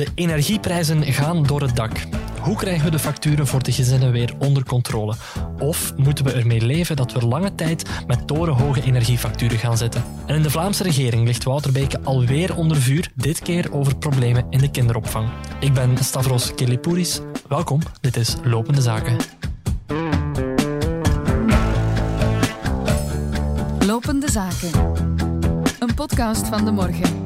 De energieprijzen gaan door het dak. Hoe krijgen we de facturen voor de gezinnen weer onder controle? Of moeten we ermee leven dat we lange tijd met torenhoge energiefacturen gaan zitten? En in de Vlaamse regering ligt Wouter Beke alweer onder vuur, dit keer over problemen in de kinderopvang. Ik ben Stavros Kelipouris. Welkom, dit is Lopende Zaken. Lopende Zaken. Een podcast van de morgen.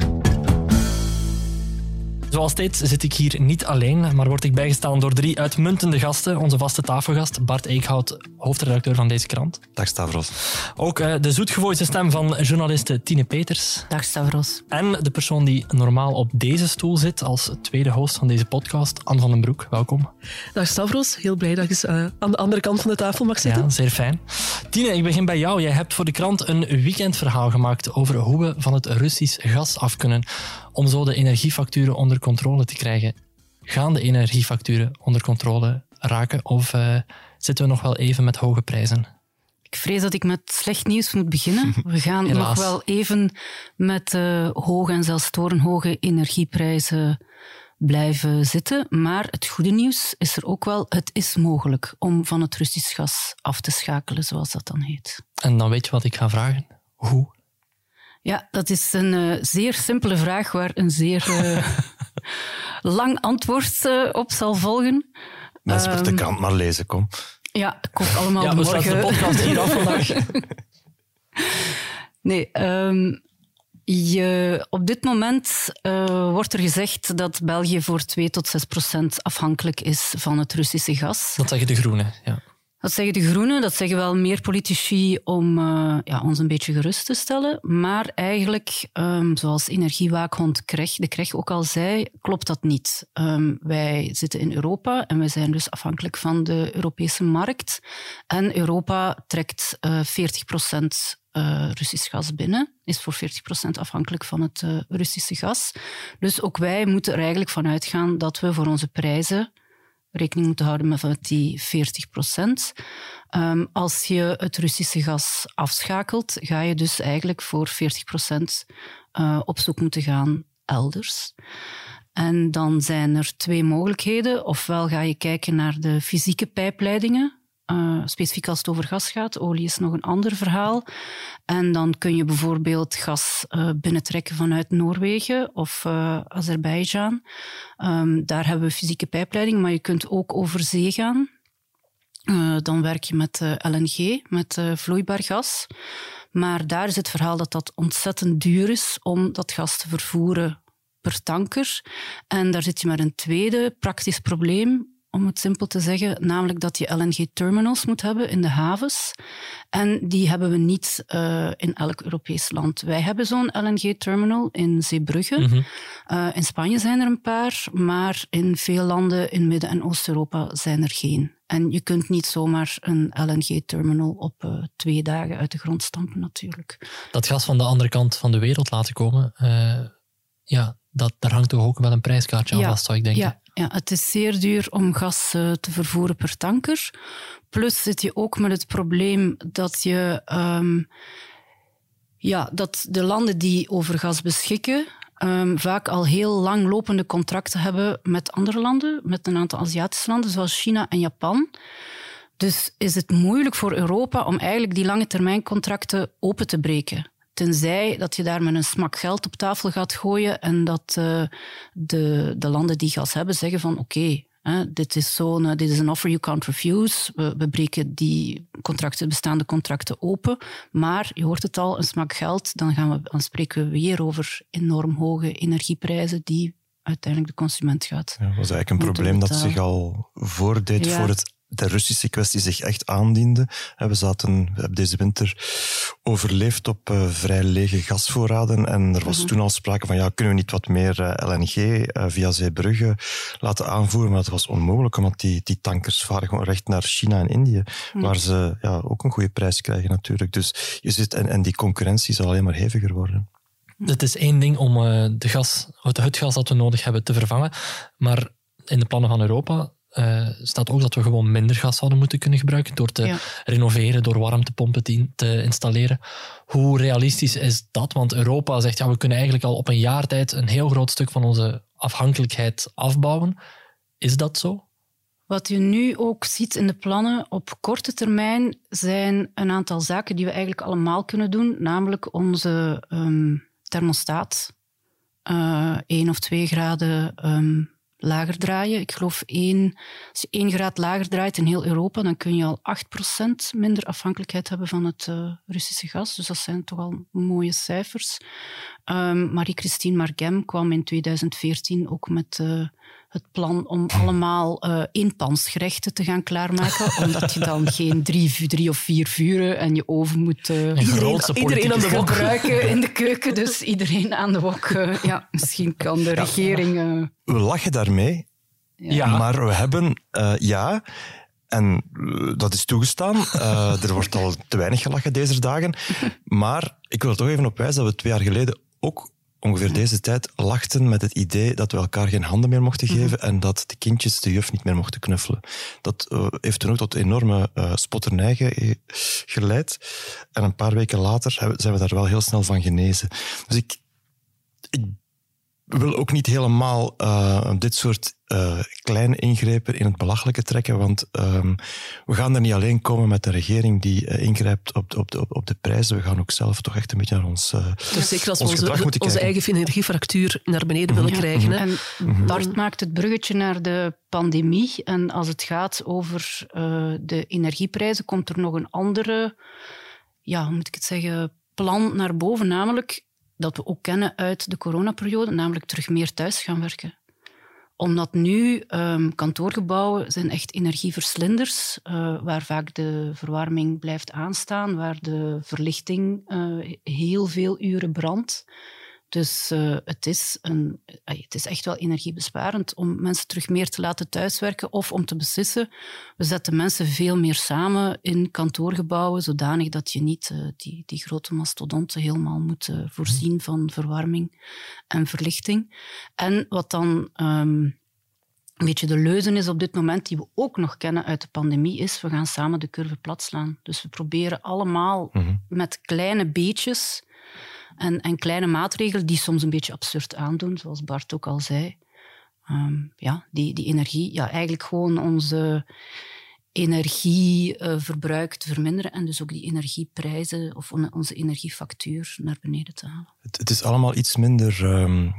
Zoals steeds zit ik hier niet alleen, maar word ik bijgestaan door drie uitmuntende gasten. Onze vaste tafelgast Bart Eekhout, hoofdredacteur van deze krant. Dag Stavros. Ook uh, de zoetgevoelige stem van journaliste Tine Peters. Dag Stavros. En de persoon die normaal op deze stoel zit als tweede host van deze podcast, Anne van den Broek. Welkom. Dag Stavros, heel blij dat je uh, aan de andere kant van de tafel mag zitten. Ja, zeer fijn. Tine, ik begin bij jou. Jij hebt voor de krant een weekendverhaal gemaakt over hoe we van het Russisch gas af kunnen om zo de energiefacturen onder controle te krijgen. Gaan de energiefacturen onder controle raken of uh, zitten we nog wel even met hoge prijzen? Ik vrees dat ik met slecht nieuws moet beginnen. We gaan nog wel even met uh, hoge en zelfs torenhoge energieprijzen blijven zitten. Maar het goede nieuws is er ook wel. Het is mogelijk om van het Russisch gas af te schakelen, zoals dat dan heet. En dan weet je wat ik ga vragen. Hoe? Ja, dat is een uh, zeer simpele vraag waar een zeer uh, lang antwoord uh, op zal volgen. Mensen um, de krant maar lezen, kom. Ja, komt allemaal ja, morgen. Ja, de podcast hier af vandaag. nee, um, je, op dit moment wordt er gezegd dat België voor 2 tot 6 procent afhankelijk is van het Russische gas. Dat zeggen de Groenen, ja. Dat zeggen de Groenen, dat zeggen wel meer politici om uh, ja, ons een beetje gerust te stellen. Maar eigenlijk, um, zoals energiewaakhond Krech, de Krech ook al zei, klopt dat niet. Um, wij zitten in Europa en wij zijn dus afhankelijk van de Europese markt. En Europa trekt uh, 40 procent uh, Russisch gas binnen, is voor 40% afhankelijk van het Russische gas. Dus ook wij moeten er eigenlijk van uitgaan dat we voor onze prijzen rekening moeten houden met die 40 procent. Um, als je het Russische gas afschakelt, ga je dus eigenlijk voor 40 procent uh, op zoek moeten gaan elders. En dan zijn er twee mogelijkheden. Ofwel ga je kijken naar de fysieke pijpleidingen, uh, specifiek als het over gas gaat. Olie is nog een ander verhaal. En dan kun je bijvoorbeeld gas uh, binnentrekken vanuit Noorwegen of uh, Azerbeidzjan. Um, daar hebben we fysieke pijpleiding, maar je kunt ook over zee gaan. dan werk je met LNG, met vloeibaar gas. Maar daar is het verhaal dat dat ontzettend duur is om dat gas te vervoeren per tanker. En daar zit je met een tweede praktisch probleem om het simpel te zeggen, namelijk dat je LNG-terminals moet hebben in de havens. En die hebben we niet uh, in elk Europees land. Wij hebben zo'n LNG-terminal in Zeebrugge. Mm -hmm. uh, in Spanje zijn er een paar, maar in veel landen in Midden- en Oost-Europa zijn er geen. En je kunt niet zomaar een LNG-terminal op uh, twee dagen uit de grond stampen, natuurlijk. Dat gas van de andere kant van de wereld laten komen, ja, dat, daar hangt toch ook wel een prijskaartje aan ja, vast, zou ik denken. Ja, ja, het is zeer duur om gas uh, te vervoeren per tanker. Plus zit je ook met het probleem dat je um, ja, dat de landen die over gas beschikken um, vaak al heel lang lopende contracten hebben met andere landen, met een aantal Aziatische landen zoals China en Japan. Dus is het moeilijk voor Europa om eigenlijk die lange termijn contracten open te breken. Tenzij dat je daar met een smak geld op tafel gaat gooien en dat uh, de, de landen die gas hebben zeggen van oké, okay, dit is zo'n, dit is een offer you can't refuse. We, we, breken die contracten, bestaande contracten open. Maar je hoort het al, een smak geld, dan, gaan we, dan spreken we weer over enorm hoge energieprijzen die uiteindelijk de consument gaat. Ja, dat was eigenlijk een probleem dat zich al voordeed ja. voor het de Russische kwestie zich echt aandiende. We, zaten, we hebben deze winter overleefd op uh, vrij lege gasvoorraden. En er was mm-hmm. toen al sprake van, ja, kunnen we niet wat meer uh, LNG uh, via Zeebrugge laten aanvoeren? Maar dat was onmogelijk, omdat die, die tankers varen gewoon recht naar China en Indië, mm. waar ze ja, ook een goede prijs krijgen natuurlijk. Dus je zit, en, en die concurrentie zal alleen maar heviger worden. Het is één ding om de gas, het gas dat we nodig hebben te vervangen, maar in de plannen van Europa uh, staat ook dat we gewoon minder gas zouden moeten kunnen gebruiken door te ja. renoveren, door warmtepompen te, te, installeren. Hoe realistisch is dat? Want Europa zegt, ja, we kunnen eigenlijk al op een jaar tijd een heel groot stuk van onze afhankelijkheid afbouwen. Is dat zo? Wat je nu ook ziet in de plannen op korte termijn zijn een aantal zaken die we eigenlijk allemaal kunnen doen, namelijk onze um, thermostaat uh, één of twee graden um, lager draaien. Ik geloof één, als je één graad lager draait in heel Europa, dan kun je al 8% minder afhankelijkheid hebben van het uh, Russische gas. Dus dat zijn toch al mooie cijfers. Um, Marie-Christine Margem kwam in 2014 ook met uh, het plan om allemaal uh, eenpansgerechten te gaan klaarmaken, omdat je dan geen drie, drie of vier vuren en je oven moet uh, iedereen, iedereen aan de wok gebruiken in de keuken. Dus iedereen aan de wok. Uh, ja, misschien kan de regering... We lachen daarmee, ja. maar we hebben... ja... En dat is toegestaan. Uh, er wordt al te weinig gelachen deze dagen. Maar ik wil er toch even op wijzen dat we twee jaar geleden ook ongeveer deze tijd lachten met het idee dat we elkaar geen handen meer mochten mhm. geven en dat de kindjes de juf niet meer mochten knuffelen. Dat uh, heeft toen ook tot enorme uh, spotternij ge geleid. En een paar weken later zijn we daar wel heel snel van genezen. Dus ik, ik wil ook niet helemaal uh, dit soort uh, kleine ingrepen in het belachelijke trekken, want um, we gaan er niet alleen komen met een regering die uh, ingrijpt op de, op, de, op de prijzen. We gaan ook zelf toch echt een beetje naar ons, dus zeker als we onze, onze eigen energiefractuur naar beneden willen mhm. krijgen. Hè? En mhm. Bart maakt het bruggetje naar de pandemie. En als het gaat over de energieprijzen, komt er nog een andere, ja, hoe moet ik het zeggen, plan naar boven, namelijk dat we ook kennen uit de coronaperiode, namelijk terug meer thuis gaan werken omdat nu um, kantoorgebouwen zijn echt energieverslinders, uh, waar vaak de verwarming blijft aanstaan, waar de verlichting uh, heel veel uren brandt. Dus uh, het, is een, het is echt wel energiebesparend om mensen terug meer te laten thuiswerken of om te beslissen, we zetten mensen veel meer samen in kantoorgebouwen, zodanig dat je niet uh, die, die grote mastodonten helemaal moet uh, voorzien van verwarming en verlichting. En wat dan um, een beetje de leuzen is op dit moment, die we ook nog kennen uit de pandemie, is we gaan samen de curve plat slaan. Dus we proberen allemaal mm -hmm. met kleine beetjes en, en kleine maatregelen die soms een beetje absurd aandoen, zoals Bart ook al zei. Um, ja, die, die energie, ja, eigenlijk gewoon onze energieverbruik uh, te verminderen en dus ook die energieprijzen of onze energiefactuur naar beneden te halen. Het, is allemaal iets minder um,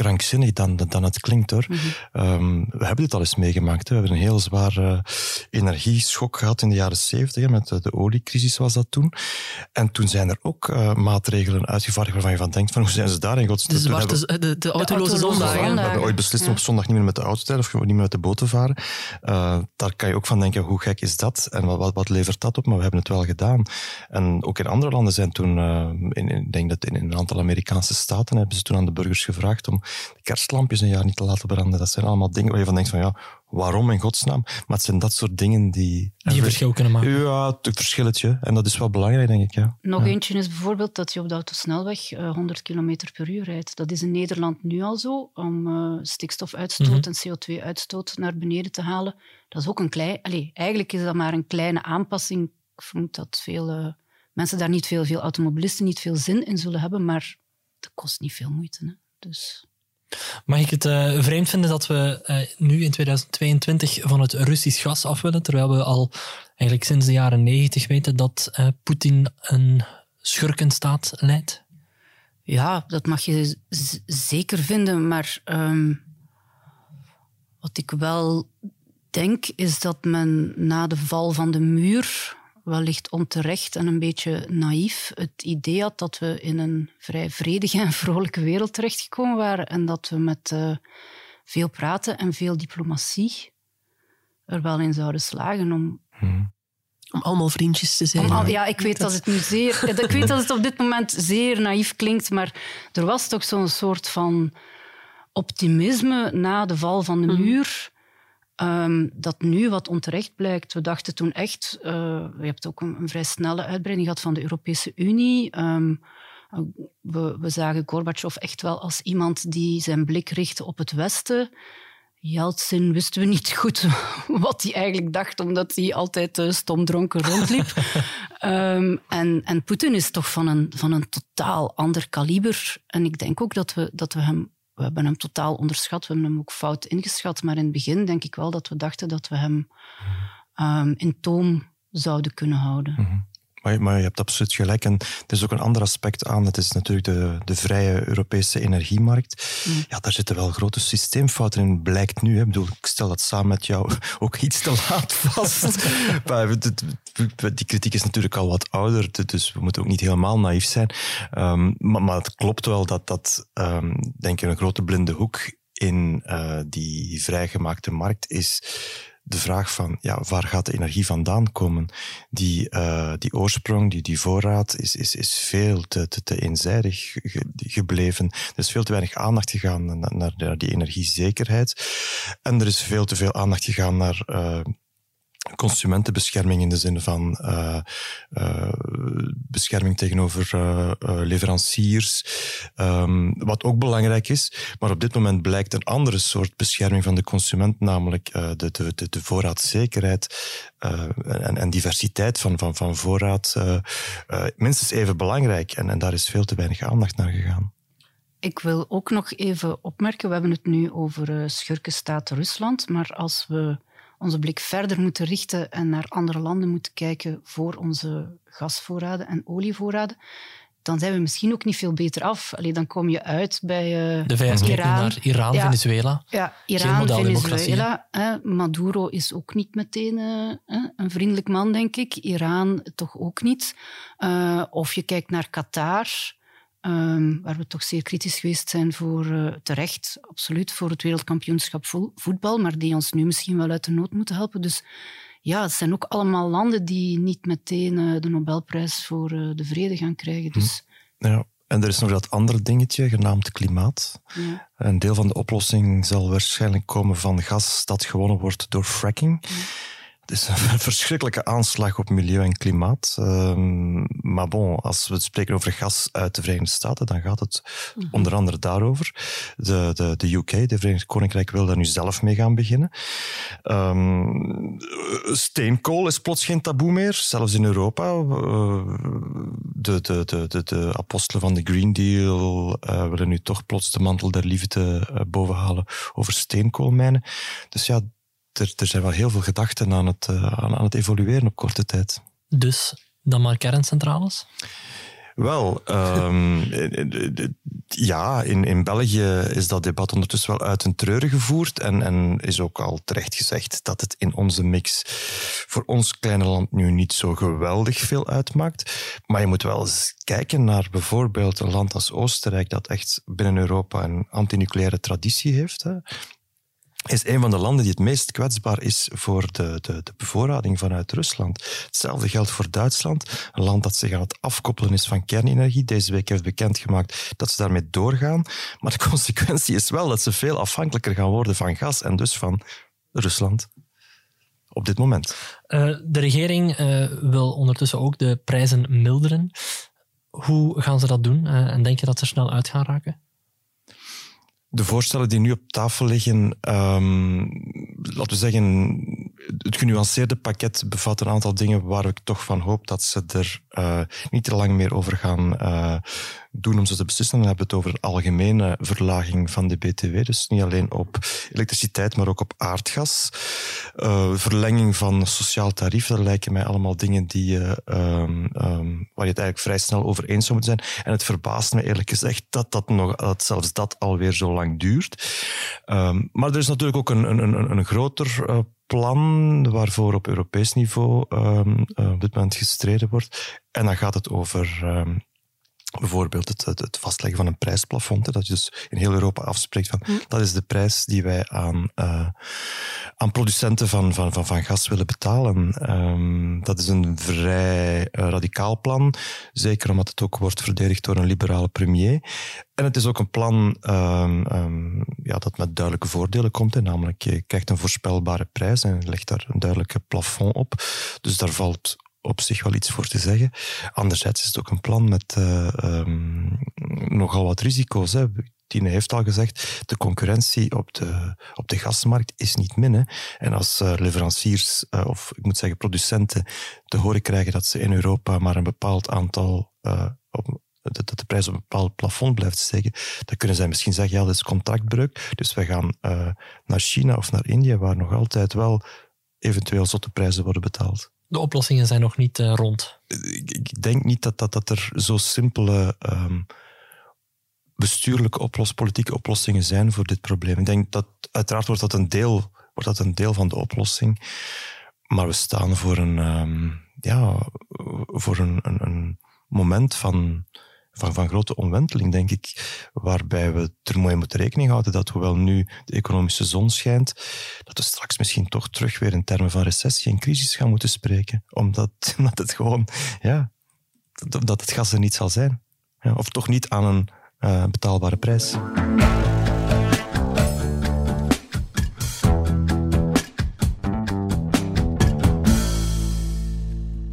krankzinnig dan, dan het klinkt hoor. Mhm. um, we hebben dit al eens meegemaakt. Hè. We hebben een heel zware energieschok gehad in de jaren zeventig. Met de, de, oliecrisis was dat toen. En toen zijn er ook uh, maatregelen uitgevaardigd waarvan je van denkt van hoe zijn ze daar in godsnaam? De, zwarte, de, de autoloze zondagen. We hebben ooit beslist om op zondag niet meer met de auto te rijden of niet meer met de boot te varen. Uh, daar kan je ook van denken, hoe gek is dat? En wat, wat, wat, levert dat op? Maar we hebben het wel gedaan. En ook in andere landen zijn toen, uh, in, ik denk dat in, in een aantal Amerikaanse staten hebben ze toen aan de burgers gevraagd om de kerstlampjes een jaar niet te laten branden. Dat zijn allemaal dingen waar je van denkt van ja, waarom in godsnaam? Maar het zijn dat soort dingen die... Die verschil kunnen maken. Ja, het verschilletje. En dat is wel belangrijk, denk ik. Ja. Nog ja. eentje is bijvoorbeeld dat je op de autosnelweg uh, 100 km per uur rijdt. Dat is in Nederland nu al zo, om uh, stikstofuitstoot mm -hmm. en CO2-uitstoot naar beneden te halen. Dat is ook een klein... Allez, eigenlijk is dat maar een kleine aanpassing. Ik vermoed dat veel uh, mensen daar niet veel, veel automobilisten niet veel zin in zullen hebben, maar dat kost niet veel moeite. Hè. Dus... Mag ik het uh, vreemd vinden dat we uh, nu in 2022 van het Russisch gas af willen, terwijl we al eigenlijk sinds de jaren 90 weten dat uh, Poetin een schurkenstaat leidt? Ja, dat mag je zeker vinden, maar um, wat ik wel denk is dat men na de val van de muur wellicht onterecht en een beetje naïef het idee had dat we in een vrij vredige en vrolijke wereld terechtgekomen waren en dat we met uh, veel praten en veel diplomatie er wel in zouden slagen om... Hmm. Om allemaal vriendjes te zijn. Al, ja, ik weet dat het nu zeer... Ik weet dat het op dit moment zeer naïef klinkt, maar er was toch zo'n soort van optimisme na de val van de muur Um, dat nu wat onterecht blijkt. We dachten toen echt, uh, je hebt ook een, een, vrij snelle uitbreiding gehad van de Europese Unie. Um, we, we, zagen Gorbachev echt wel als iemand die zijn blik richtte op het Westen. Jeltsin wisten we niet goed wat hij eigenlijk dacht, omdat hij altijd uh, stomdronken rondliep. um, en en Poetin is toch van een, van een totaal ander kaliber. En ik denk ook dat we, dat we hem we hebben hem totaal onderschat. We hebben hem ook fout ingeschat. Maar in het begin denk ik wel dat we dachten dat we hem um, in toom zouden kunnen houden. Mhm. Maar, maar, je hebt absoluut gelijk. En er is ook een ander aspect aan. Het is natuurlijk de, de vrije Europese energiemarkt. Mm. Ja, daar zitten wel grote systeemfouten in, blijkt nu. Hè. Ik, bedoel, ik stel dat samen met jou ook iets te laat vast. maar die kritiek is natuurlijk al wat ouder, dus we moeten ook niet helemaal naïef zijn. Um, maar, maar, het klopt wel dat dat, um, denk ik, een grote blinde hoek in uh, die vrijgemaakte markt is de vraag van ja, waar gaat de energie vandaan komen? Die, uh, die oorsprong, die, die voorraad is, is, is veel te, te, te eenzijdig gebleven. Er is veel te weinig aandacht gegaan naar, naar die energiezekerheid. En er is veel te veel aandacht gegaan naar uh, consumentenbescherming in de zin van uh, bescherming tegenover uh, leveranciers, um, wat ook belangrijk is. Maar op dit moment blijkt een andere soort bescherming van de consument, namelijk de, de, de, de voorraadzekerheid en, en diversiteit van, van, van voorraad, minstens even belangrijk. En, en daar is veel te weinig aandacht naar gegaan. Ik wil ook nog even opmerken, we hebben het nu over schurkenstaat Rusland, maar als we onze blik verder moeten richten en naar andere landen moeten kijken voor onze gasvoorraden en olievoorraden, dan zijn we misschien ook niet veel beter af. Allee, dan kom je uit bij uh, de VS Iran, naar Iran, Venezuela. Ja, Iran, Venezuela. Hè. Maduro is ook niet meteen uh, een vriendelijk man, denk ik. Iran toch ook niet. Uh, of je kijkt naar Qatar. Um, waar we toch zeer kritisch geweest zijn voor, uh, terecht, absoluut, voor het wereldkampioenschap voetbal, maar die ons nu misschien wel uit de nood moeten helpen. Dus ja, het zijn ook allemaal landen die niet meteen uh, de Nobelprijs voor uh, de vrede gaan krijgen. Dus... Hm. Ja. En er is nog dat andere dingetje, genaamd klimaat. Ja. Een deel van de oplossing zal waarschijnlijk komen van gas dat gewonnen wordt door fracking. Ja. Het is een verschrikkelijke aanslag op milieu en klimaat. Um, maar bon, als we het spreken over gas uit de Verenigde Staten, dan gaat het mm -hmm. onder andere daarover. De, de, de UK, de Verenigd Koninkrijk, wil daar nu zelf mee gaan beginnen. Um, steenkool is plots geen taboe meer, zelfs in Europa. Uh, de, de, de, de, de apostelen van de Green Deal uh, willen nu toch plots de mantel der liefde uh, bovenhalen over steenkoolmijnen. Dus ja, er, er zijn wel heel veel gedachten aan het, uh, aan, aan, het evolueren op korte tijd. Dus dan maar kerncentrales? Wel, um, ja, in, in België is dat debat ondertussen wel uit een treuren gevoerd en, en is ook al terecht gezegd dat het in onze mix voor ons kleine land nu niet zo geweldig veel uitmaakt. Maar je moet wel eens kijken naar bijvoorbeeld een land als Oostenrijk dat echt binnen Europa een antinucleaire traditie heeft. Hè is een van de landen die het meest kwetsbaar is voor de, de, de, bevoorrading vanuit Rusland. Hetzelfde geldt voor Duitsland, een land dat zich aan het afkoppelen is van kernenergie. Deze week heeft bekendgemaakt dat ze daarmee doorgaan. Maar de consequentie is wel dat ze veel afhankelijker gaan worden van gas en dus van Rusland. Op dit moment. Uh, de regering uh, wil ondertussen ook de prijzen milderen. Hoe gaan ze dat doen? Uh, en denk je dat ze snel uit gaan raken? De voorstellen die nu op tafel liggen, um, laten we zeggen, het genuanceerde pakket bevat een aantal dingen waar ik toch van hoop dat ze er uh, niet te lang meer over gaan uh, doen om ze te beslissen. Dan hebben we het over een algemene verlaging van de BTW. Dus niet alleen op elektriciteit, maar ook op aardgas. Uh, verlenging van sociaal tarief, dat lijken mij allemaal dingen die, um, um, waar je het eigenlijk vrij snel over eens zou moeten zijn. En het verbaast me eerlijk gezegd dat, dat, nog, dat zelfs dat alweer zo lang duurt. Um, maar er is natuurlijk ook een, een, een, een groter plan waarvoor op Europees niveau um, op dit moment gestreden wordt. En dan gaat het over um, bijvoorbeeld het, het, het, vastleggen van een prijsplafond. Dat je dus in heel Europa afspreekt van hm. dat is de prijs die wij aan, uh, aan producenten van, van, van, van gas willen betalen. Um, dat is een vrij uh, radicaal plan, zeker omdat het ook wordt verdedigd door een liberale premier. En het is ook een plan um, um, ja, dat met duidelijke voordelen komt. Hè. Namelijk, je krijgt een voorspelbare prijs en legt daar een duidelijke plafond op. Dus daar valt op zich wel iets voor te zeggen. Anderzijds is het ook een plan met uh, um, nogal wat risico's. Hè. Tine heeft al gezegd, de concurrentie op de, op de gasmarkt is niet min. En als uh, leveranciers, uh, of ik moet zeggen producenten, te horen krijgen dat ze in Europa maar een bepaald aantal, op dat, de prijs op een bepaald plafond blijft steken, dan kunnen zij misschien zeggen, ja, dat is contractbreuk, dus we gaan naar China of naar India, waar nog altijd wel eventueel zotte prijzen worden betaald. De oplossingen zijn nog niet uh, rond. Ik, denk niet dat, dat, dat er zo simpele um, bestuurlijke politieke oplossingen zijn voor dit probleem. Ik denk dat uiteraard wordt dat een deel, wordt dat een deel van de oplossing. Maar we staan voor een, um, ja, voor een, een moment van, van, van grote omwenteling, denk ik, waarbij we er mooi moeten rekening houden dat hoewel nu de economische zon schijnt, dat we straks misschien toch terug weer in termen van recessie en crisis gaan moeten spreken. Omdat, omdat het gewoon, ja, dat het gas er niet zal zijn. Ja, of toch niet aan een uh, betaalbare prijs.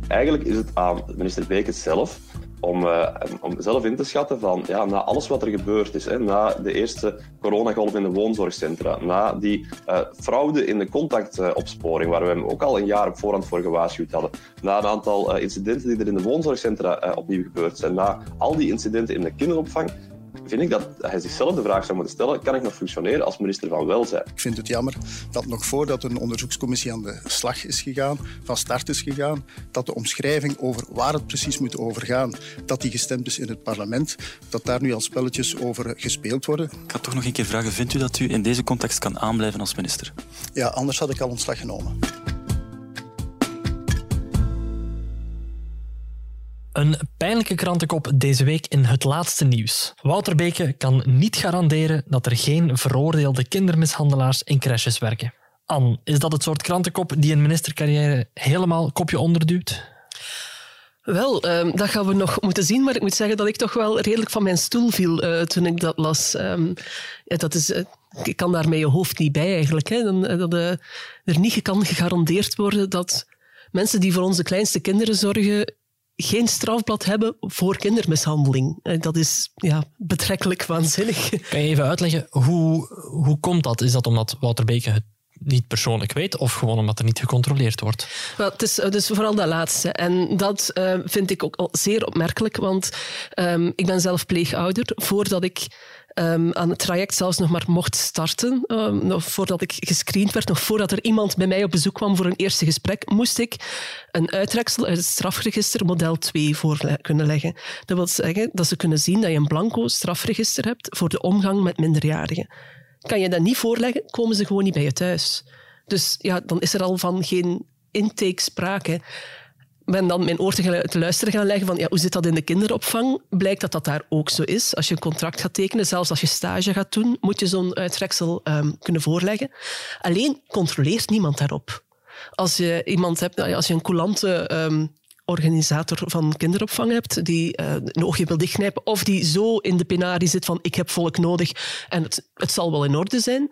Eigenlijk is het aan minister Beek zelf om, uh, om zelf in te schatten van ja, na alles wat er gebeurd is, hè, na de eerste coronagolf in de woonzorgcentra, na die uh, fraude in de contactopsporing, waar we hem ook al een jaar op voorhand voor gewaarschuwd hadden, na een aantal uh, incidenten die er in de woonzorgcentra opnieuw gebeurd zijn, na al die incidenten in de kinderopvang, vind ik dat hij zichzelf de vraag zou moeten stellen: kan ik nog functioneren als minister van Welzijn? Ik vind het jammer dat nog voordat een onderzoekscommissie aan de slag is gegaan, van start is gegaan, dat de omschrijving over waar het precies moet overgaan, dat die gestemd is in het parlement, dat daar nu al spelletjes over gespeeld worden. Ik ga toch nog een keer vragen: vindt u dat u in deze context kan aanblijven als minister? Ja, anders had ik al ontslag genomen. Een pijnlijke krantenkop deze week in het laatste nieuws. Wouter Beke kan niet garanderen dat er geen veroordeelde kindermishandelaars in crashes werken. Anne, is dat het soort krantenkop die een ministercarrière helemaal kopje onderduwt? Wel, um, dat gaan we nog moeten zien, maar ik moet zeggen dat ik toch wel redelijk van mijn stoel viel uh, toen ik dat las. Um, ja, dat is, uh, ik kan daar met je hoofd niet bij eigenlijk. Hè. Dan, uh, er niet kan gegarandeerd worden dat mensen die voor onze kleinste kinderen zorgen geen strafblad hebben voor kindermishandeling. Eh, dat is ja, betrekkelijk waanzinnig. Kan je even uitleggen, hoe, hoe komt dat? Is dat omdat Wouter Beke het niet persoonlijk weet of gewoon omdat er niet gecontroleerd wordt? Wel, het is dus vooral dat laatste. En dat uh, vind ik ook al zeer opmerkelijk, want um, ik ben zelf pleegouder. Voordat ik um, aan het traject zelfs nog maar mocht starten, um, nog voordat ik gescreend werd, nog voordat er iemand bij mij op bezoek kwam voor een eerste gesprek, moest ik een uittreksel uit het strafregister model 2 voor kunnen leggen. Dat wil zeggen dat ze kunnen zien dat je een blanco strafregister hebt voor de omgang met minderjarigen. Kan je dat niet voorleggen, komen ze gewoon niet bij je thuis. Dus ja, dan is er al van geen intake sprake ben dan mijn oor te, luisteren gaan leggen van ja, hoe zit dat in de kinderopvang? Blijkt dat dat daar ook zo is. Als je een contract gaat tekenen, zelfs als je stage gaat doen, moet je zo'n uittreksel um, kunnen voorleggen. Alleen controleert niemand daarop. Als je iemand hebt, als je een coulante um, organisator van kinderopvang hebt, die uh, een oogje wil dichtknijpen, of die zo in de penarie zit van ik heb volk nodig en het, het zal wel in orde zijn,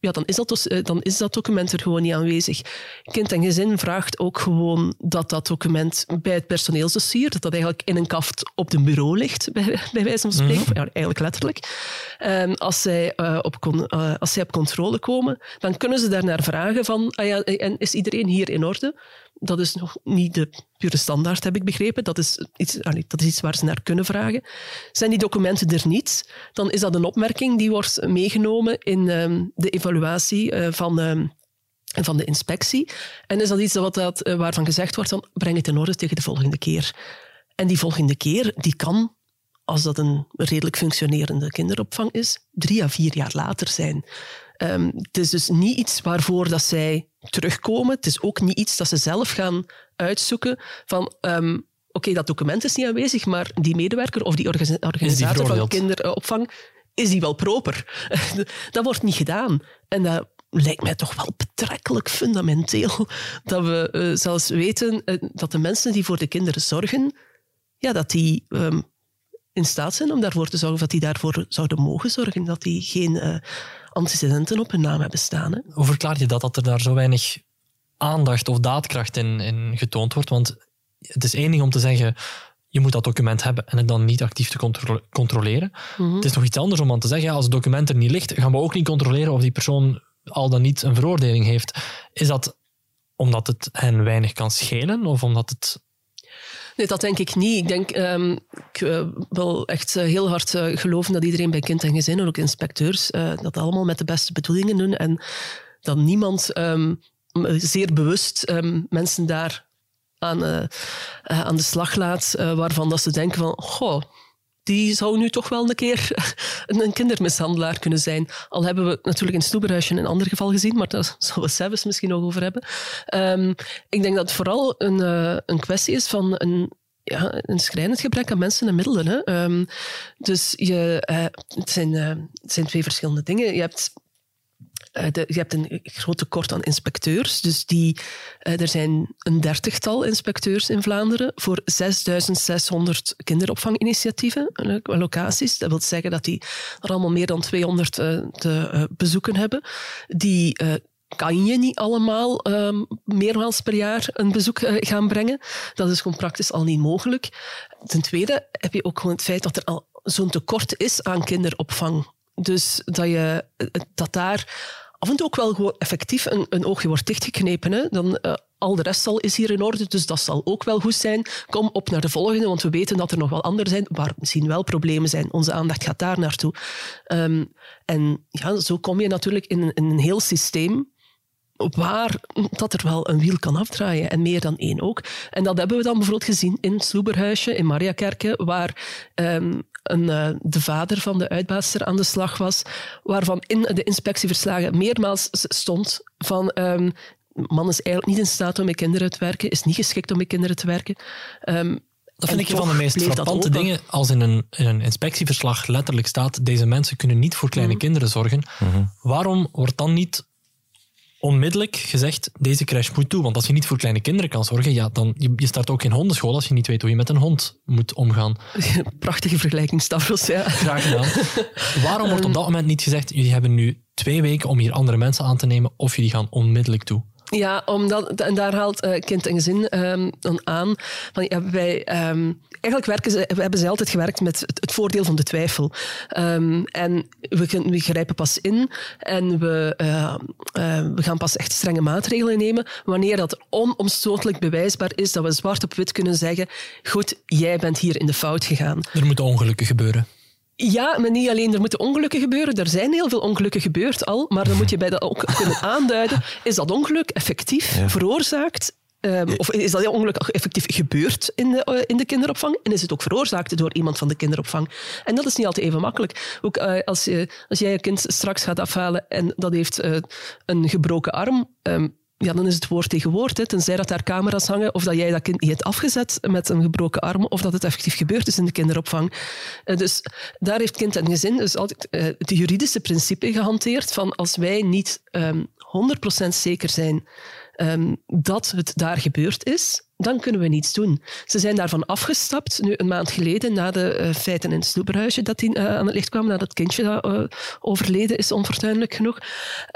ja, dan, is dat dus, eh, dan is dat document er gewoon niet aanwezig. Kind en gezin vraagt ook gewoon dat dat document bij het personeelsdossier, dat dat eigenlijk in een kaft op de bureau ligt, bij, bij wijze van spreken, mm ja, eigenlijk letterlijk. En als zij, uh, op uh, als zij op controle komen, dan kunnen ze daarnaar vragen van, ah ja, en is iedereen hier in orde? Dat is nog niet de pure standaard, heb ik begrepen. Dat is, iets, dat is iets waar ze naar kunnen vragen. Zijn die documenten er niet, dan is dat een opmerking die wordt meegenomen in ehm, de evaluatie uh, van, uh, van de inspectie. En is dat iets wat dat, uh, waarvan gezegd wordt, dan breng het in orde tegen de volgende keer. En die volgende keer, die kan, als dat een redelijk functionerende kinderopvang is, drie à vier jaar later zijn. Um, het is dus niet iets waarvoor dat zij terugkomen. Het is ook niet iets dat ze zelf gaan uitzoeken van um, oké, okay, dat document is niet aanwezig, maar die medewerker of die organisator van kinderopvang, is die wel proper? dat wordt niet gedaan. En dat lijkt mij toch wel betrekkelijk fundamenteel dat we uh, zelfs weten uh, dat de mensen die voor de kinderen zorgen, ja, dat die um, in staat zijn om daarvoor te zorgen, dat die daarvoor zouden mogen zorgen, dat die geen uh, antecedenten op hun naam hebben staan. Hè. Hoe verklaar je dat, dat er daar zo weinig aandacht of daadkracht in, in getoond wordt? Want het is één ding om te zeggen, je moet dat document hebben en het dan niet actief te controleren. Mhm. Het is nog iets anders om dan te zeggen, als het document er niet ligt, gaan we ook niet controleren of die persoon al dan niet een veroordeling heeft. Is dat omdat het hen weinig kan schelen of omdat het Nee, dat denk ik niet. Ik denk, um, ik uh, wil echt uh, heel hard uh, geloven dat iedereen bij kind en gezin, ook inspecteurs, dat allemaal met de beste bedoelingen doen en dat niemand um, zeer bewust um, mensen daar aan, aan de slag laat, waarvan dat ze denken van, goh, die zou nu toch wel een keer een kindermishandelaar kunnen zijn. Al hebben we natuurlijk in Snoeberhuisje een ander geval gezien, maar daar zullen we zelfs misschien nog over hebben. Um, ik denk dat het vooral een, uh, een kwestie is van een, ja, een schrijnend gebrek aan mensen en middelen. Hè. Um, dus je, uh, het, zijn, uh, het zijn twee verschillende dingen. Je hebt de, je hebt een groot tekort aan inspecteurs. Dus die, uh, er zijn een dertigtal inspecteurs in Vlaanderen voor 6600 kinderopvanginitiatieven, uh, locaties. Dat wil zeggen dat die er allemaal meer dan 200 te bezoeken hebben. Die kan je niet allemaal um, meermaals per jaar een bezoek gaan brengen. Dat is gewoon praktisch al niet mogelijk. Ten tweede heb je ook gewoon het feit dat er al zo'n tekort is aan kinderopvang. Dus dat, je, dat daar af en toe ook wel gewoon effectief een, een oogje wordt dichtgeknepen. Dan, uh, al de rest al is hier in orde, dus dat zal ook wel goed zijn. Kom op naar de volgende, want we weten dat er nog wel anderen zijn waar misschien wel problemen zijn. Onze aandacht gaat daar naartoe. Um, en ja, zo kom je natuurlijk in, in een heel systeem waar dat er wel een wiel kan afdraaien. En meer dan één ook. En dat hebben we dan bijvoorbeeld gezien in Sloeberhuisje, in Mariakerke, waar um, een, uh, de vader van de uitbaatster aan de slag was, waarvan in de inspectieverslagen meermaals stond van um, man is eigenlijk niet in staat om met kinderen te werken, is niet geschikt om met kinderen te werken. Um, dat vind ik een van de meest frappante dingen. Als in een, in een, inspectieverslag letterlijk staat: deze mensen kunnen niet voor kleine mm. kinderen zorgen. Mm -hmm. Waarom wordt dan niet onmiddellijk gezegd, deze crash moet toe. Want als je niet voor kleine kinderen kan zorgen, ja, dan je, je start ook geen hondenschool als je niet weet hoe je met een hond moet omgaan. Prachtige vergelijking, Stavros, ja. Graag gedaan. Waarom wordt op dat moment niet gezegd, jullie hebben nu twee weken om hier andere mensen aan te nemen, of jullie gaan onmiddellijk toe? Ja, omdat, en daar haalt uh, kind en gezin um, dan aan. Van, ja, wij, um, eigenlijk werken ze, hebben ze altijd gewerkt met het, voordeel van de twijfel. Um, en we, we, grijpen pas in en we, uh, uh, we gaan pas echt strenge maatregelen nemen wanneer dat onomstotelijk bewijsbaar is dat we zwart op wit kunnen zeggen goed, jij bent hier in de fout gegaan. Er moeten ongelukken gebeuren. Ja, maar niet alleen er moeten ongelukken gebeuren. Er zijn heel veel ongelukken gebeurd al, maar dan moet je bij dat ook kunnen aanduiden. Is dat ongeluk effectief ja. veroorzaakt? Um, of is dat ongeluk effectief gebeurd in de, uh, in de kinderopvang? En is het ook veroorzaakt door iemand van de kinderopvang? En dat is niet altijd even makkelijk. Ook uh, als, je, als jij je kind straks gaat afhalen en dat heeft uh, een gebroken arm, um, ja, dan is het woord tegen woord. Hè. Tenzij dat daar camera's hangen of dat jij dat kind niet hebt afgezet met een gebroken arm of dat het effectief gebeurd is in de kinderopvang. Uh, dus daar heeft kind en gezin dus altijd het juridische principe gehanteerd van als wij niet um, ehm, 100% zeker zijn um, dat het daar gebeurd is, dan kunnen we niets doen. Ze zijn daarvan afgestapt, nu een maand geleden, na de uh, feiten in het Sloeberhuisje dat die, uh, aan het licht kwam, nadat het kindje dat uh, overleden is, onfortuinlijk genoeg,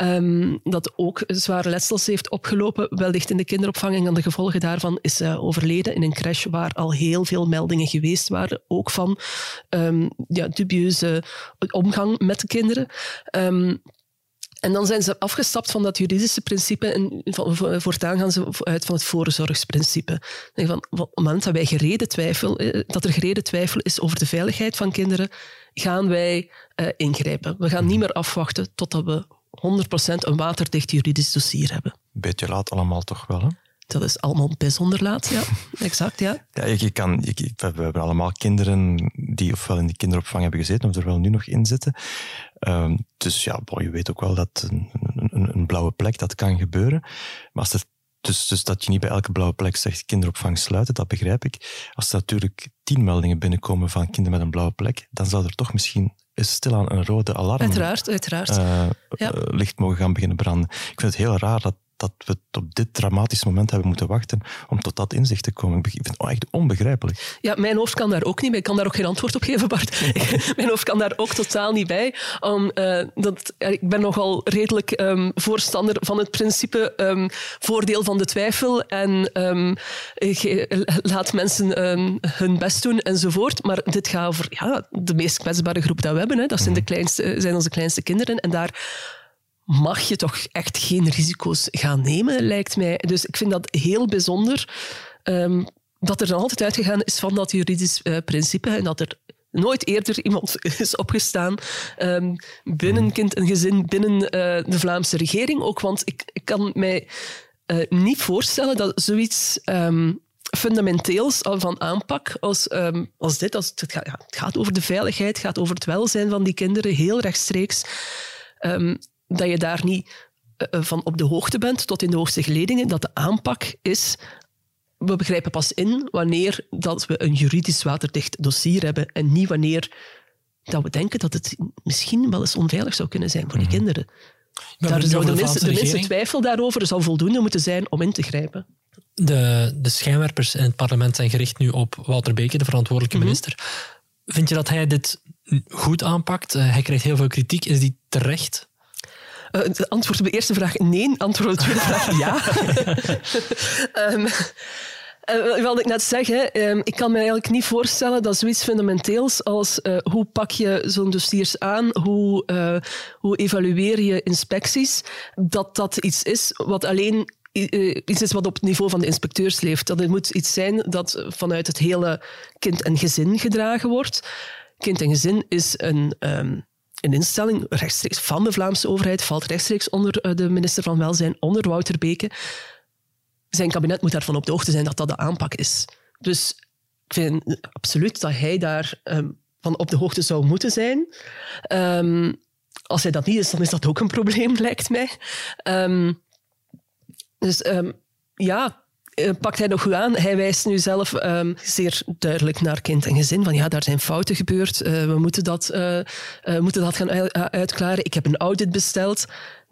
um, dat ook zware letsels heeft opgelopen, wellicht in de kinderopvang en de gevolgen daarvan is overleden in een crash waar al heel veel meldingen geweest waren, ook van um, ja, dubieuze omgang met de kinderen. Um, en dan zijn ze afgestapt van dat juridische principe en voortaan gaan ze uit van het voorzorgsprincipe. Van, op het moment dat wij gereden twijfel, eh, dat er gereden twijfel is over de veiligheid van kinderen, gaan wij uh, ingrijpen. We gaan niet meer afwachten totdat we 100% een waterdicht juridisch dossier hebben. Beetje laat allemaal toch wel, hè? Dat is allemaal bijzonder laat, ja. exact, ja. ja je kan, je, we hebben allemaal kinderen die ofwel in de kinderopvang hebben gezeten of er wel nu nog in zitten. Um, dus ja, je weet ook wel dat een, een, een, blauwe plek, dat kan gebeuren. Maar als er, dus, dus dat je niet bij elke blauwe plek zegt kinderopvang sluiten, dat begrijp ik. Als er natuurlijk tien meldingen binnenkomen van kinderen met een blauwe plek, dan zou er toch misschien is stilaan een rode alarm uiteraard, uiteraard. Uh, ja. uh, licht mogen gaan beginnen branden. Ik vind het heel raar dat dat we op dit dramatische moment hebben moeten wachten om tot dat inzicht te komen. Ik vind het echt onbegrijpelijk. Ja, mijn hoofd kan daar ook niet bij. Ik kan daar ook geen antwoord op geven, Bart. mijn hoofd kan daar ook totaal niet bij. Um, uh, dat, ik ben nogal redelijk um, voorstander van het principe um, voordeel van de twijfel en laat mensen hun best doen enzovoort. Maar dit gaat over ja, de meest kwetsbare groep dat we hebben. Hè. Dat zijn, de mhm. kleinste, zijn onze kleinste kinderen. En daar mag je toch echt geen risico's gaan nemen, lijkt mij. Dus ik vind dat heel bijzonder. Um, dat er dan altijd uitgegaan is van dat juridisch uh, principe en dat er nooit eerder iemand is opgestaan um, binnen kind en gezin, binnen uh, de Vlaamse regering. Ook want ik, ik kan mij uh, niet voorstellen dat zoiets um, fundamenteels van aanpak als, um, als dit. Als het, gaat, ja, het, gaat, over de veiligheid, het gaat over het welzijn van die kinderen, heel rechtstreeks. Dat je daar niet uh, van op de hoogte bent tot in de hoogste geledingen, dat de aanpak is we begrijpen pas in wanneer dat we een juridisch waterdicht dossier hebben en niet wanneer dat we denken dat het misschien wel eens onveilig zou kunnen zijn voor die mhm. kinderen. Daar zou de, minste, de minste twijfel daarover zou voldoende moeten zijn om in te grijpen. De, de schijnwerpers in het parlement zijn gericht nu op Wouter Beke, de verantwoordelijke mhm. minister. Vind je dat hij dit goed aanpakt? Uh, hij krijgt heel veel kritiek. Is die terecht? Uh, antwoord op de eerste vraag nee, antwoord op de tweede vraag ja. um, Uh, wat ik net zeg, ehm, ik kan me eigenlijk niet voorstellen dat zoiets fundamenteels als uh, hoe pak je zo'n dossiers aan, hoe, uh, hoe evalueer je inspecties, dat dat iets is wat alleen iets is wat op het niveau van de inspecteurs leeft. Dat het moet iets zijn dat vanuit het hele kind en gezin gedragen wordt. Kind en gezin is een... Um, een instelling rechtstreeks van de Vlaamse overheid, valt rechtstreeks onder de minister van Welzijn, onder Wouter Beke zijn kabinet moet daarvan op de hoogte zijn dat dat de aanpak is. Dus ik vind absoluut dat hij daar ehm, van op de hoogte zou moeten zijn. Ehm, als hij dat niet is, dan is dat ook een probleem, lijkt mij. Ehm, dus ja, eh, pakt hij nog goed aan. Hij wijst nu zelf zeer duidelijk naar kind en gezin. Van ja, daar zijn fouten gebeurd. Uh, we moeten dat, uh, moeten dat gaan uitklaren. Ik heb een audit besteld.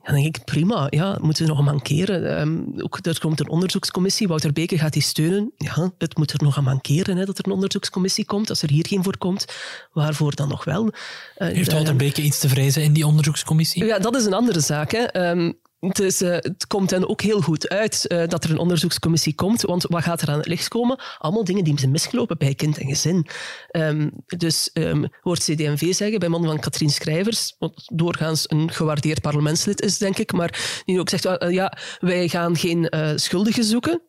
Dan denk ik, prima, ja, moeten we nog mankeren. Um, ook, er komt een onderzoekscommissie, Wouter Beke gaat die steunen. Ja, het moet er nog aan mankeren, hè, dat er een onderzoekscommissie komt. Als er hier geen voor komt, waarvoor dan nog wel? Uh, Heeft Wouter Beke iets te vrezen in die onderzoekscommissie? Ja, dat is een andere zaak. Hè. Um, het, uh, het, komt hen ook heel goed uit uh, dat er een onderzoekscommissie komt, want wat gaat er aan het licht komen? Allemaal dingen die zijn misgelopen bij kind en gezin. Um, dus um, hoort CD&V zeggen, bij man van Katrien Schrijvers, wat doorgaans een gewaardeerd parlementslid is, denk ik, maar die ook zegt, uh, ja, wij gaan geen schuldigen zoeken,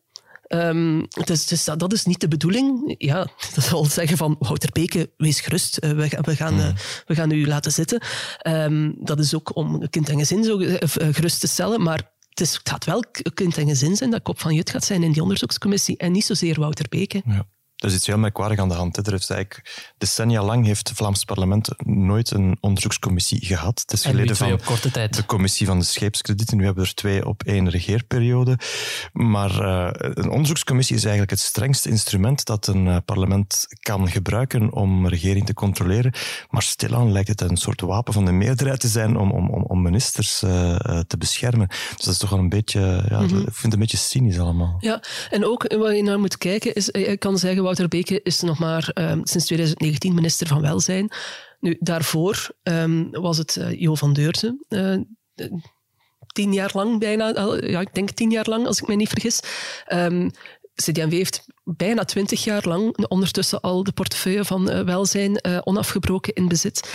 Um, dus, dus dat, dat, is niet de bedoeling. Ja, dat zal zeggen van Wouter Beke, wees gerust, uh, we, we, gaan, uh, we gaan u laten zitten. Um, dat is ook om kind en gezin zo uh, gerust te stellen, maar het, is, het gaat wel kind en gezin zijn dat Kop van Jut gaat zijn in die onderzoekscommissie en niet zozeer Wouter Beke. Ja. Er is iets heel merkwaardig aan de hand. Er heeft eigenlijk decennia lang heeft het Vlaams parlement nooit een onderzoekscommissie gehad. Het is geleden van korte tijd. de commissie van de scheepskredieten. Nu hebben we er twee op één regeerperiode. Maar uh, een onderzoekscommissie is eigenlijk het strengste instrument dat een uh, parlement kan gebruiken om regering te controleren. Maar stilaan lijkt het een soort wapen van de meerderheid te zijn om, om, om ministers uh, te beschermen. Dus dat is toch wel een beetje, ja, mm -hmm. ik vind het een beetje cynisch allemaal. Ja, en ook wat je naar moet kijken is, je kan zeggen, Wouter is nog maar um, sinds 2019 minister van Welzijn. Nu, daarvoor um, was het uh, Jo van Deurzen. Uh, tien jaar lang bijna, ja, ik denk tien jaar lang, als ik me niet vergis. Um, heeft bijna twintig jaar lang ondertussen al de portefeuille van uh, welzijn onafgebroken in bezit.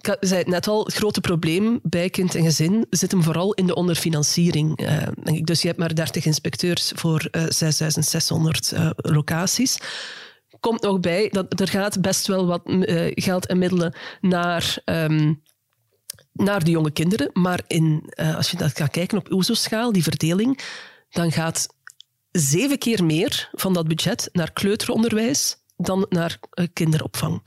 Ik zei het net al, het grote probleem bij kind en gezin zit hem vooral in de onderfinanciering. Uh, dus je hebt maar 30 inspecteurs voor uh, 6600 uh, locaties. Komt nog bij dat er gaat best wel wat geld en middelen naar, um, naar de jonge kinderen. Maar in, als je dat gaat kijken op OESO-schaal, die verdeling, dan gaat zeven keer meer van dat budget naar kleuteronderwijs dan naar kinderopvang.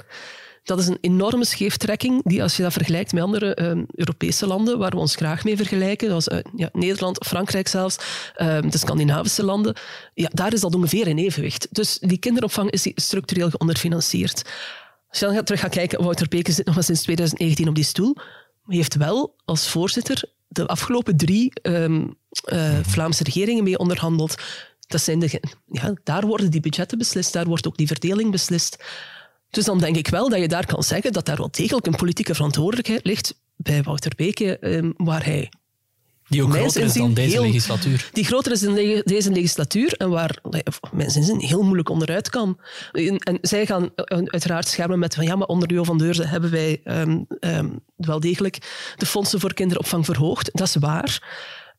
Dat is een enorme scheeftrekking die, als je dat vergelijkt met andere uh, Europese landen, waar we ons graag mee vergelijken, zoals uh, ja, Nederland, Frankrijk zelfs, uh, de Scandinavische landen, ja, daar is dat ongeveer in evenwicht. Dus die kinderopvang is structureel geonderfinancierd. Als je dan terug gaat kijken, Wouter Beke zit nog maar sinds 2019 op die stoel, heeft wel als voorzitter de afgelopen drie ehm, Vlaamse regeringen mee onderhandeld. Dat zijn de, ja, daar worden die budgetten beslist, daar wordt ook die verdeling beslist. Dus dan denk ik wel dat je daar kan zeggen dat daar wel degelijk een politieke verantwoordelijkheid ligt bij Wouter Beke, ehm, waar hij die ook groter is dan deze legislatuur. Die groter is dan deze legislatuur en waar mensen zin heel moeilijk onderuit kan. En, zij gaan uiteraard schermen met van ja, maar onder Jo van Deurzen hebben wij um, um, wel degelijk de fondsen voor kinderopvang verhoogd. Dat is waar.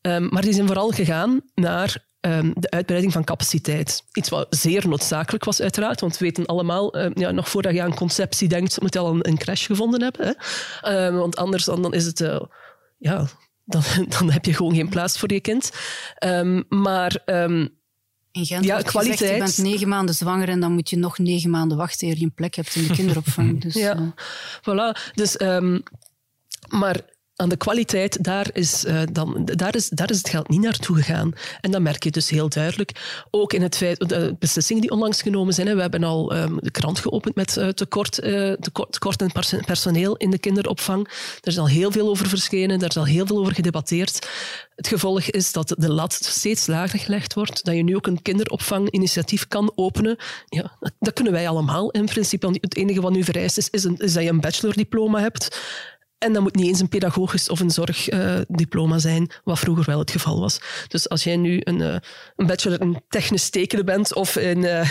Um, maar die zijn vooral gegaan naar ehm, de uitbreiding van capaciteit. Iets wat zeer noodzakelijk was, uiteraard, want we weten allemaal, uh, ja, nog voordat je aan conceptie denkt, moet je al een, een crash gevonden hebben. Hè? Ehm, want anders dan, dan is het, uh, ja, dan, dan heb je gewoon geen plaats voor je kind. Maar in Gent ja, kwaliteit. Gezegd, je bent negen maanden zwanger en dan moet je nog negen maanden wachten eer je een plek hebt in de kinderopvang. Dus, ja, uh. voilà. Dus, um, maar aan de kwaliteit, daar is, uh, dan, daar, is, daar is het geld niet naartoe gegaan. En dat merk je dus heel duidelijk. Ook in het feit, de beslissingen die onlangs genomen zijn. Hè, we hebben al um, de krant geopend met uh, tekort, uh, tekort, tekort in personeel in de kinderopvang. Er is al heel veel over verschenen, daar is al heel veel over gedebatteerd. Het gevolg is dat de lat steeds lager gelegd wordt, dat je nu ook een kinderopvanginitiatief kan openen. Ja, dat kunnen wij allemaal in principe. Het enige wat nu vereist is, is, een, is dat je een bachelordiploma hebt. En dat moet niet eens een pedagogisch of een zorgdiploma uh, zijn, wat vroeger wel het geval was. Dus als jij nu een, uh, een bachelor in technisch tekenen bent of in, uh,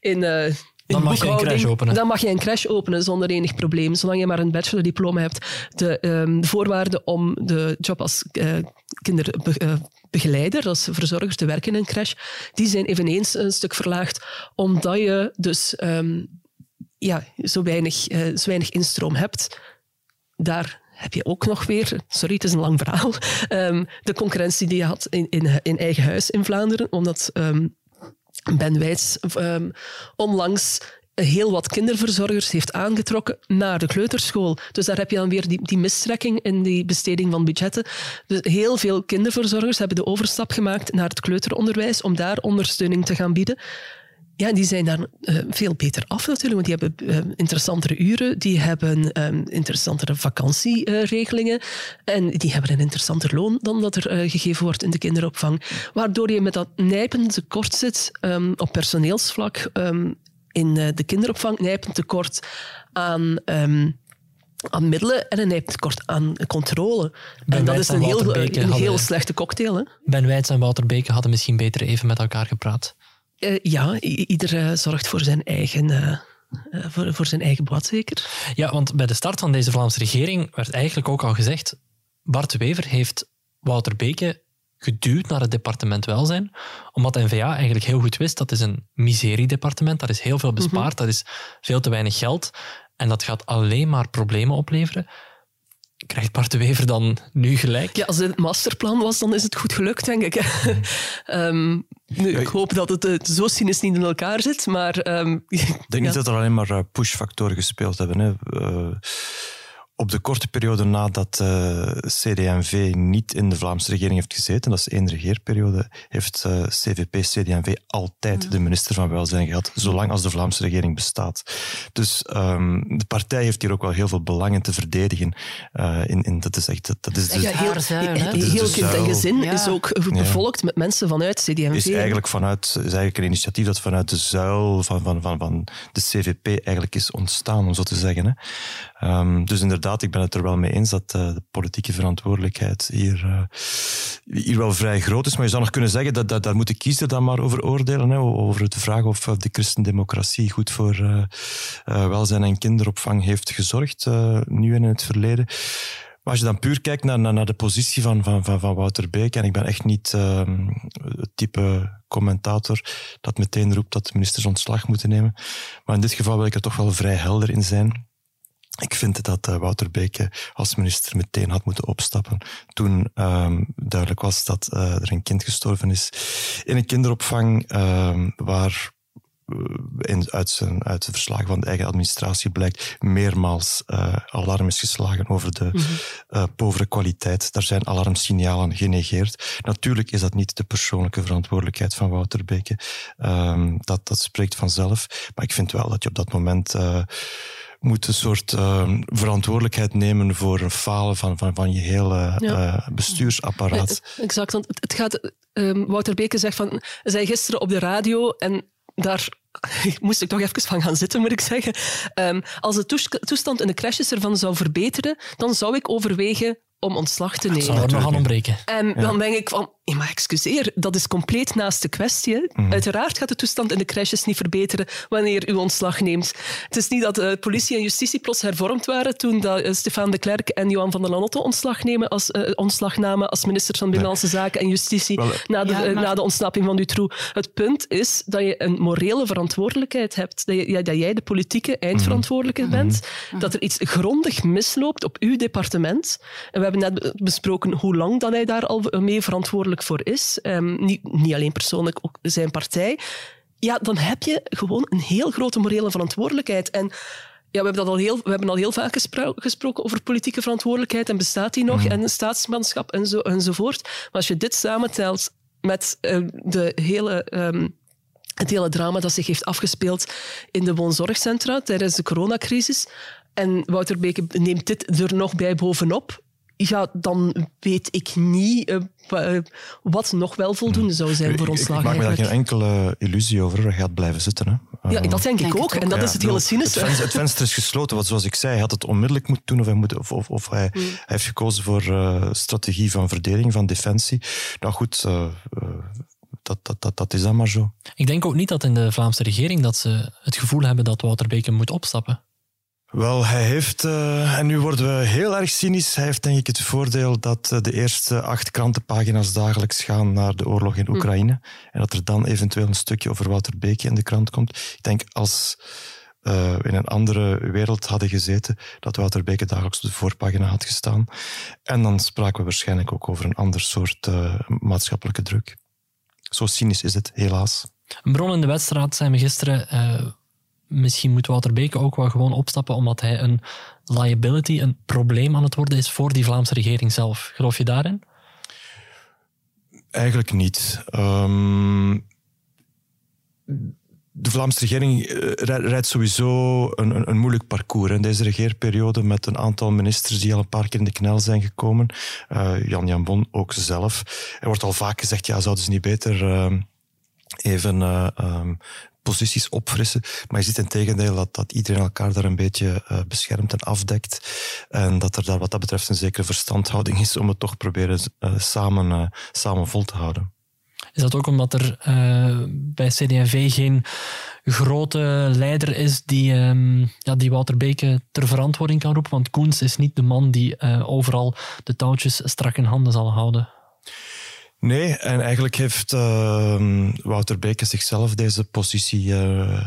in dan mag je een crash openen. Dan mag je een crash openen zonder enig probleem. Zolang je maar een bachelordiploma hebt. De, um, de voorwaarden om de job als uh, kinderbegeleider, als verzorger te werken in een crash, die zijn eveneens een stuk verlaagd, omdat je dus um, ja, zo, weinig, uh, zo weinig instroom hebt daar heb je ook nog weer, sorry, het is een lang verhaal, um, de concurrentie die je had in, in, eigen huis in Vlaanderen, omdat um, Ben Wijts um, onlangs heel wat kinderverzorgers heeft aangetrokken naar de kleuterschool. Dus daar heb je dan weer die, die mistrekking in die besteding van budgetten. Dus heel veel kinderverzorgers hebben de overstap gemaakt naar het kleuteronderwijs om daar ondersteuning te gaan bieden. Ja, die zijn daar uh, veel beter af natuurlijk, want die hebben uh, interessantere uren, die hebben um, interessantere vakantieregelingen en die hebben een interessanter loon dan dat er gegeven wordt in de kinderopvang. Waardoor je met dat nijpend tekort zit um, op personeelsvlak um, in de kinderopvang, nijpend tekort aan aan middelen en een nijpend tekort aan controle. Ben en dat is een heel, een heel slechte cocktail. Hè? Ben Wijts en Wouter Beke hadden misschien beter even met elkaar gepraat. Uh, ja, ieder zorgt voor zijn eigen... Uh, voor, voor zijn eigen blad, zeker. Ja, want bij de start van deze Vlaamse regering werd eigenlijk ook al gezegd Bart Wever heeft Wouter Beke geduwd naar het departement welzijn, omdat de NVA eigenlijk heel goed wist dat is een miseriedepartement, dat is heel veel bespaard, mm dat is veel te weinig geld en dat gaat alleen maar problemen opleveren. Krijgt Bart de Wever dan nu gelijk? Ja, als het masterplan was, dan is het goed gelukt, denk ik. um, nu, ik hoop dat het uh, zo cynisch niet in elkaar zit, maar... Um, ik denk niet dat er alleen maar uh, pushfactoren gespeeld hebben. Hè. Uh, op de korte periode nadat uh, eh, CD&V niet in de Vlaamse regering heeft gezeten, dat is één regeerperiode, heeft uh, CVP, CD&V altijd de minister van Welzijn gehad, zolang als de Vlaamse regering bestaat. Dus um, de partij heeft hier ook wel heel veel belangen te verdedigen. Uh, in, in, dat is echt... Dat is dus, ja, heel, heel kind en gezin ja. is ook bevolkt met mensen vanuit CD&V. Is eigenlijk, vanuit, is eigenlijk een initiatief dat vanuit de zuil van, van, van, van de CVP eigenlijk is ontstaan, om zo te zeggen. Hè. Um, dus inderdaad, ik ben het er wel mee eens dat uh, de politieke verantwoordelijkheid hier, uh, hier wel vrij groot is. Maar je zou nog kunnen zeggen dat, dat daar moet de dan maar over oordelen. Hè, over de vraag of de christendemocratie goed voor welzijn en kinderopvang heeft gezorgd, nu en in het verleden. Maar als je dan puur kijkt naar, naar, de positie van, van, van, van Wouter Beek, en ik ben echt niet ehm, het type commentator dat meteen roept dat ministers ontslag moeten nemen. Maar in dit geval wil ik er toch wel vrij helder in zijn. Ik vind dat uh, Wouter Beke als minister meteen had moeten opstappen toen um, duidelijk was dat uh, er een kind gestorven is in een kinderopvang um, waar uh, in, uit, zijn, uit de verslagen van de eigen administratie blijkt meermaals alarm is geslagen over de mm -hmm. povere kwaliteit. Daar zijn alarmsignalen genegeerd. Natuurlijk is dat niet de persoonlijke verantwoordelijkheid van Wouter Beke. Um, dat, dat spreekt vanzelf. Maar ik vind wel dat je op dat moment moet een soort uh, verantwoordelijkheid nemen voor een falen van, van, van je hele uh, bestuursapparaat. exact, want het gaat... Um, Wouter Beke zegt van... Zei gisteren op de radio en daar moest ik toch even van gaan zitten, moet ik zeggen. Um, als de toestand in de crashes ervan zou verbeteren, dan zou ik overwegen om ontslag te nemen. Dat zou er nog aan ontbreken. En dan denk ik van, maar excuseer, dat is compleet naast de kwestie. Mhm. Uiteraard gaat de toestand in de crèches niet verbeteren wanneer u ontslag neemt. Het is niet dat uh, politie en justitie plots hervormd waren toen dat, uh, Stefan de Klerk en Johan van der Lanotte ontslag, nemen als, uh, ontslag namen als minister van Binnenlandse nee. Zaken en Justitie Wel, na, de, ja, maar... na de ontsnapping van Dutroux. Het punt is dat je een morele verantwoordelijkheid hebt. Dat, je, dat jij de politieke eindverantwoordelijke mm -hmm. bent. Mm -hmm. Dat er iets grondig misloopt op uw departement. En we hebben net besproken hoe lang dat hij daar al mee verantwoordelijk voor is, um, niet, niet alleen persoonlijk, ook zijn partij, ja, dan heb je gewoon een heel grote morele verantwoordelijkheid. En ja, we hebben, dat al heel, we hebben al heel vaak gespro gesproken over politieke verantwoordelijkheid en bestaat die nog, mm. en staatsmanschap en zo, enzovoort. Maar als je dit samentelt met uh, de hele... Um, het hele drama dat zich heeft afgespeeld in de woonzorgcentra tijdens de coronacrisis. En Wouter Beke neemt dit er nog bij bovenop ja, dan weet ik niet uh, wat nog wel voldoende zou zijn voor ontslag. Ik maak me daar geen enkele illusie over. Hij gaat blijven zitten. Hè. Ja, dat denk, denk ik ook. En dat ja, is het hele cynische. Het, het, venster is gesloten. Want zoals ik zei, hij had het onmiddellijk moeten doen. Of hij, moet, of, of, of hij, mm. hij, heeft gekozen voor uh, strategie van verdeling, van defensie. Nou goed... Uh, dat, dat, dat, dat is dan maar zo. Ik denk ook niet dat in de Vlaamse regering dat ze het gevoel hebben dat Wouter Beke moet opstappen. Wel, hij heeft, uh, en nu worden we heel erg cynisch, hij heeft denk ik het voordeel dat uh, de eerste acht krantenpagina's dagelijks gaan naar de oorlog in Oekraïne. Mm. En dat er dan eventueel een stukje over Wouter Beke in de krant komt. Ik denk als uh, in een andere wereld hadden gezeten, dat Wouter Beke dagelijks op de voorpagina had gestaan. En dan spraken we waarschijnlijk ook over een ander soort maatschappelijke druk. Zo cynisch is het, helaas. Een bron in de wedstrijd zijn we gisteren misschien moet Wouter Beke ook wel gewoon opstappen omdat hij een liability, een probleem aan het worden is voor die Vlaamse regering zelf. Geloof je daarin? Eigenlijk niet. Um, de Vlaamse regering rijdt sowieso een, een, moeilijk parcours in deze regeerperiode met een aantal ministers die al een paar keer in de knel zijn gekomen. Uh, Jan Jan Bon ook zelf. Er wordt al vaak gezegd, ja, zouden ze niet beter... Uh, even uh, um, posities opfrissen. Maar je ziet in tegendeel dat, dat iedereen elkaar daar een beetje uh, beschermt en afdekt. En dat er daar wat dat betreft een zekere verstandhouding is om het toch proberen uh, samen, uh, samen vol te houden. Is dat ook omdat er bij CD&V geen grote leider is die, um, ja, die Wouter Beke ter verantwoording kan roepen? Want Koens is niet de man die overal de touwtjes strak in handen zal houden. Nee, en eigenlijk heeft uh, Wouter Beke zichzelf deze positie uh,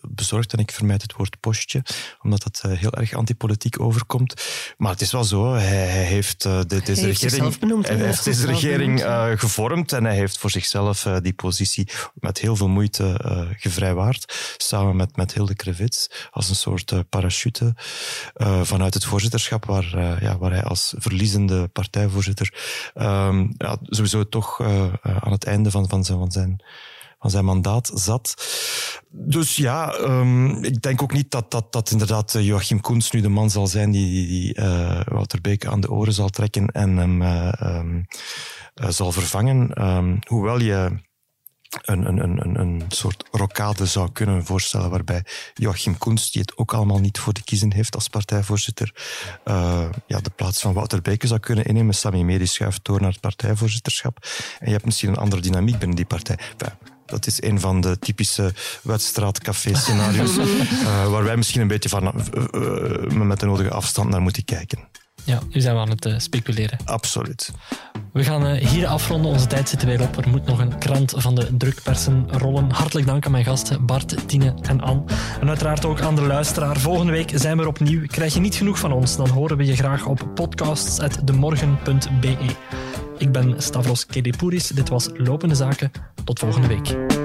bezorgd. En ik vermijd het woord postje, omdat dat uh, heel erg antipolitiek overkomt. Maar het is wel zo, hij, hij heeft de, deze hij regering, benoemd, hij heeft deze regering gevormd en hij heeft voor zichzelf die positie met heel veel moeite gevrijwaard. Samen met, met Hilde Krevits als een soort parachute vanuit het voorzitterschap, waar, ja, waar hij als verliezende partijvoorzitter ehm, ja, sowieso toch uh, aan het einde van, van, zijn, van, zijn, van zijn mandaat zat. Dus ja, um, ik denk ook niet dat, dat, dat inderdaad eh, Joachim Koens nu de man zal zijn die, die, Wouter Beek aan de oren zal trekken en hem um, zal vervangen. Um, hoewel je een, een, een, een soort rokade zou kunnen voorstellen waarbij Joachim Koens, die het ook allemaal niet voor de kiezen heeft als partijvoorzitter, uh, ja, de plaats van Wouter Beke zou kunnen innemen. Sammy Medi schuift door naar het partijvoorzitterschap. En je hebt misschien een andere dynamiek binnen die partij. Enfin, dat is een van de typische wedstraatcafé-scenario's uh, waar wij misschien een beetje van, uh, met de nodige afstand naar moeten kijken. Ja, nu zijn we aan het uh, speculeren. Absoluut. We gaan uh, hier afronden. Onze tijd zit er weer op. Er moet nog een krant van de drukpersen rollen. Hartelijk dank aan mijn gasten Bart, Tine en Anne. En uiteraard ook aan de luisteraar. Volgende week zijn we er opnieuw. Krijg je niet genoeg van ons, dan horen we je graag op podcasts.demorgen.be. Ik ben Stavros Kedepouris. Dit was Lopende Zaken. Tot volgende week.